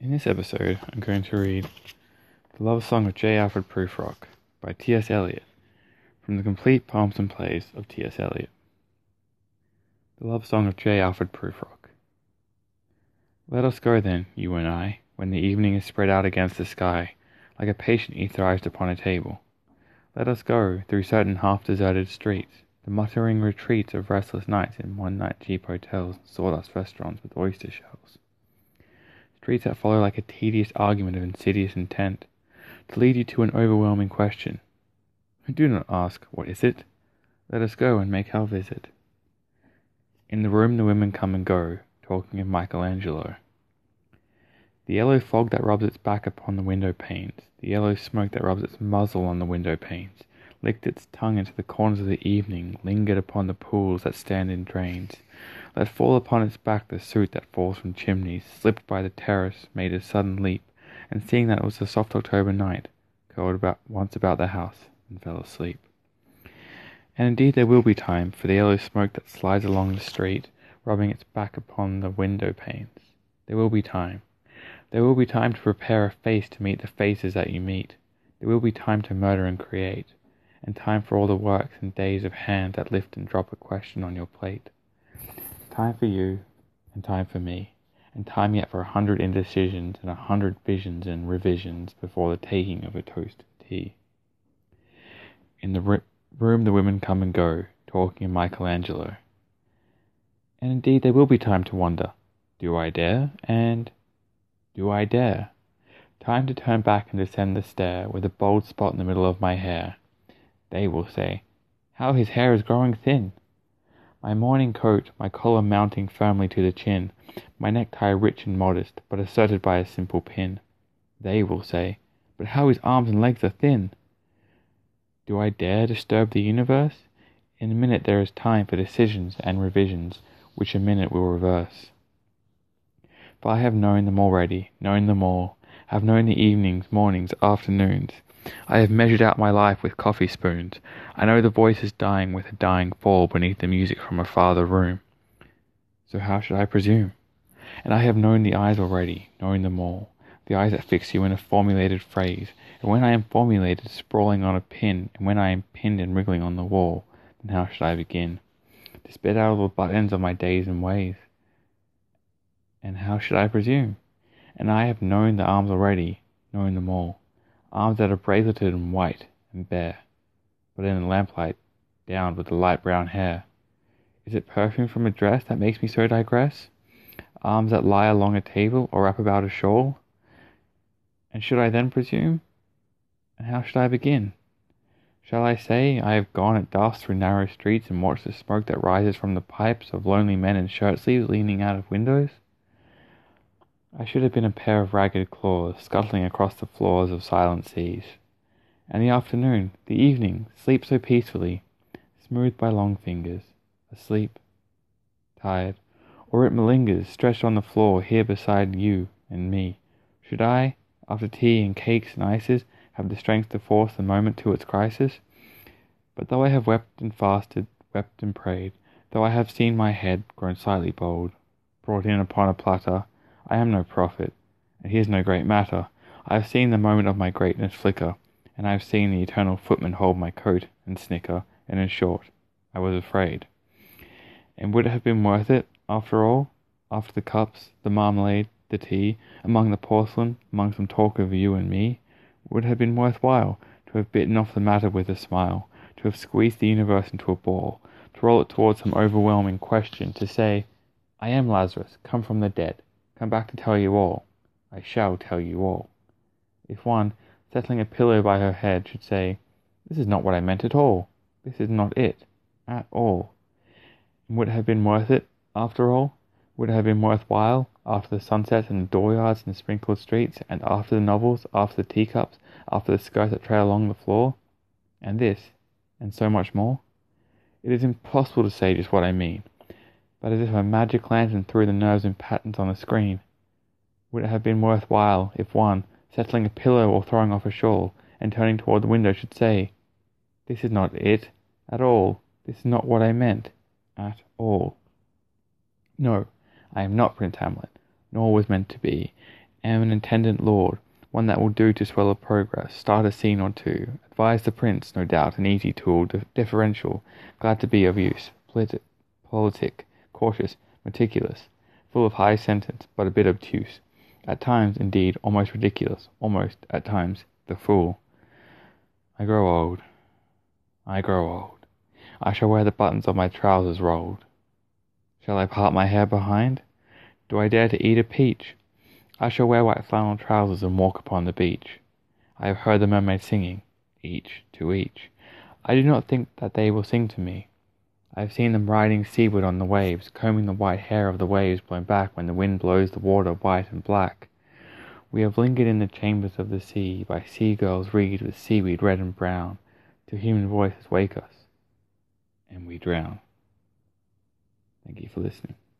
In this episode, I'm going to read The Love Song of J. Alfred Prufrock by T.S. Eliot from the Complete Poems and Plays of T.S. Eliot. The Love Song of J. Alfred Prufrock. Let us go then, you and I, when the evening is spread out against the sky, like a patient etherized upon a table. Let us go through certain half deserted streets, the muttering retreats of restless nights in one night cheap hotels and sawdust restaurants with oyster shells streets that follow like a tedious argument of insidious intent, to lead you to an overwhelming question. Do not ask, What is it? Let us go and make our visit. In the room the women come and go, talking of Michelangelo. The yellow fog that rubs its back upon the window panes, the yellow smoke that rubs its muzzle on the window panes, licked its tongue into the corners of the evening, lingered upon the pools that stand in drains, let fall upon its back the soot that falls from chimneys, slipped by the terrace, made a sudden leap, and seeing that it was a soft October night, curled about once about the house and fell asleep. And indeed there will be time for the yellow smoke that slides along the street, rubbing its back upon the window panes. There will be time. There will be time to prepare a face to meet the faces that you meet. There will be time to murder and create, and time for all the works and days of hand that lift and drop a question on your plate. Time for you, and time for me, and time yet for a hundred indecisions and a hundred visions and revisions before the taking of a toast tea. In the room the women come and go, talking of Michelangelo. And indeed there will be time to wonder, do I dare? And do I dare? Time to turn back and descend the stair with a bald spot in the middle of my hair. They will say, How his hair is growing thin! My morning coat, my collar mounting firmly to the chin, my necktie rich and modest, but asserted by a simple pin. They will say, But how his arms and legs are thin! Do I dare disturb the universe? In a minute there is time for decisions and revisions, which a minute will reverse. For I have known them already, known them all, have known the evenings, mornings, afternoons, I have measured out my life with coffee spoons. I know the voice is dying with a dying fall beneath the music from a farther room. So how should I presume? And I have known the eyes already, known them all, the eyes that fix you in a formulated phrase. And when I am formulated, sprawling on a pin, and when I am pinned and wriggling on the wall, then how should I begin? To spit out all the buttons of my days and ways. And how should I presume? And I have known the arms already, known them all arms that are braceleted and white and bare, but in the lamplight down with the light brown hair. Is it perfume from a dress that makes me so digress? Arms that lie along a table or wrap about a shawl? And should I then presume? And how should I begin? Shall I say I have gone at dusk through narrow streets and watched the smoke that rises from the pipes of lonely men in shirt sleeves leaning out of windows? I should have been a pair of ragged claws scuttling across the floors of silent seas. And the afternoon, the evening, sleep so peacefully, smoothed by long fingers, asleep, tired, or it malingers, stretched on the floor here beside you and me. Should I, after tea and cakes and ices, have the strength to force the moment to its crisis? But though I have wept and fasted, wept and prayed, though I have seen my head grown slightly bald, brought in upon a platter, I am no prophet, and here's no great matter. I have seen the moment of my greatness flicker, and I have seen the eternal footman hold my coat and snicker, and in short, I was afraid. And would it have been worth it, after all? After the cups, the marmalade, the tea, among the porcelain, among some talk of you and me? Would it have been worth while to have bitten off the matter with a smile, to have squeezed the universe into a ball, to roll it towards some overwhelming question, to say, I am Lazarus, come from the dead, come back to tell you all. I shall tell you all. If one, settling a pillow by her head, should say, This is not what I meant at all. This is not it. At all. And would it have been worth it, after all? Would it have been worth while, after the sunsets and the dooryards and the sprinkled streets, and after the novels, after the teacups, after the skirts that trail along the floor? And this, and so much more? It is impossible to say just what I mean but as if a magic lantern threw the nerves in patterns on the screen. Would it have been worth while if one, settling a pillow or throwing off a shawl, and turning toward the window, should say, This is not it, at all. This is not what I meant, at all. No, I am not Prince Hamlet, nor was meant to be, I Am an attendant lord, one that will do to swell a progress, start a scene or two, advise the prince, no doubt, an easy tool, deferential, glad to be of use, politic, cautious, meticulous, full of high sentence, but a bit obtuse, at times, indeed, almost ridiculous, almost, at times, the fool. I grow old. I grow old. I shall wear the buttons of my trousers rolled. Shall I part my hair behind? Do I dare to eat a peach? I shall wear white flannel trousers and walk upon the beach. I have heard the mermaids singing, each to each. I do not think that they will sing to me. I have seen them riding seaward on the waves, combing the white hair of the waves blown back when the wind blows the water white and black. We have lingered in the chambers of the sea, by sea girls reed with seaweed red and brown, till human voices wake us, and we drown. Thank you for listening.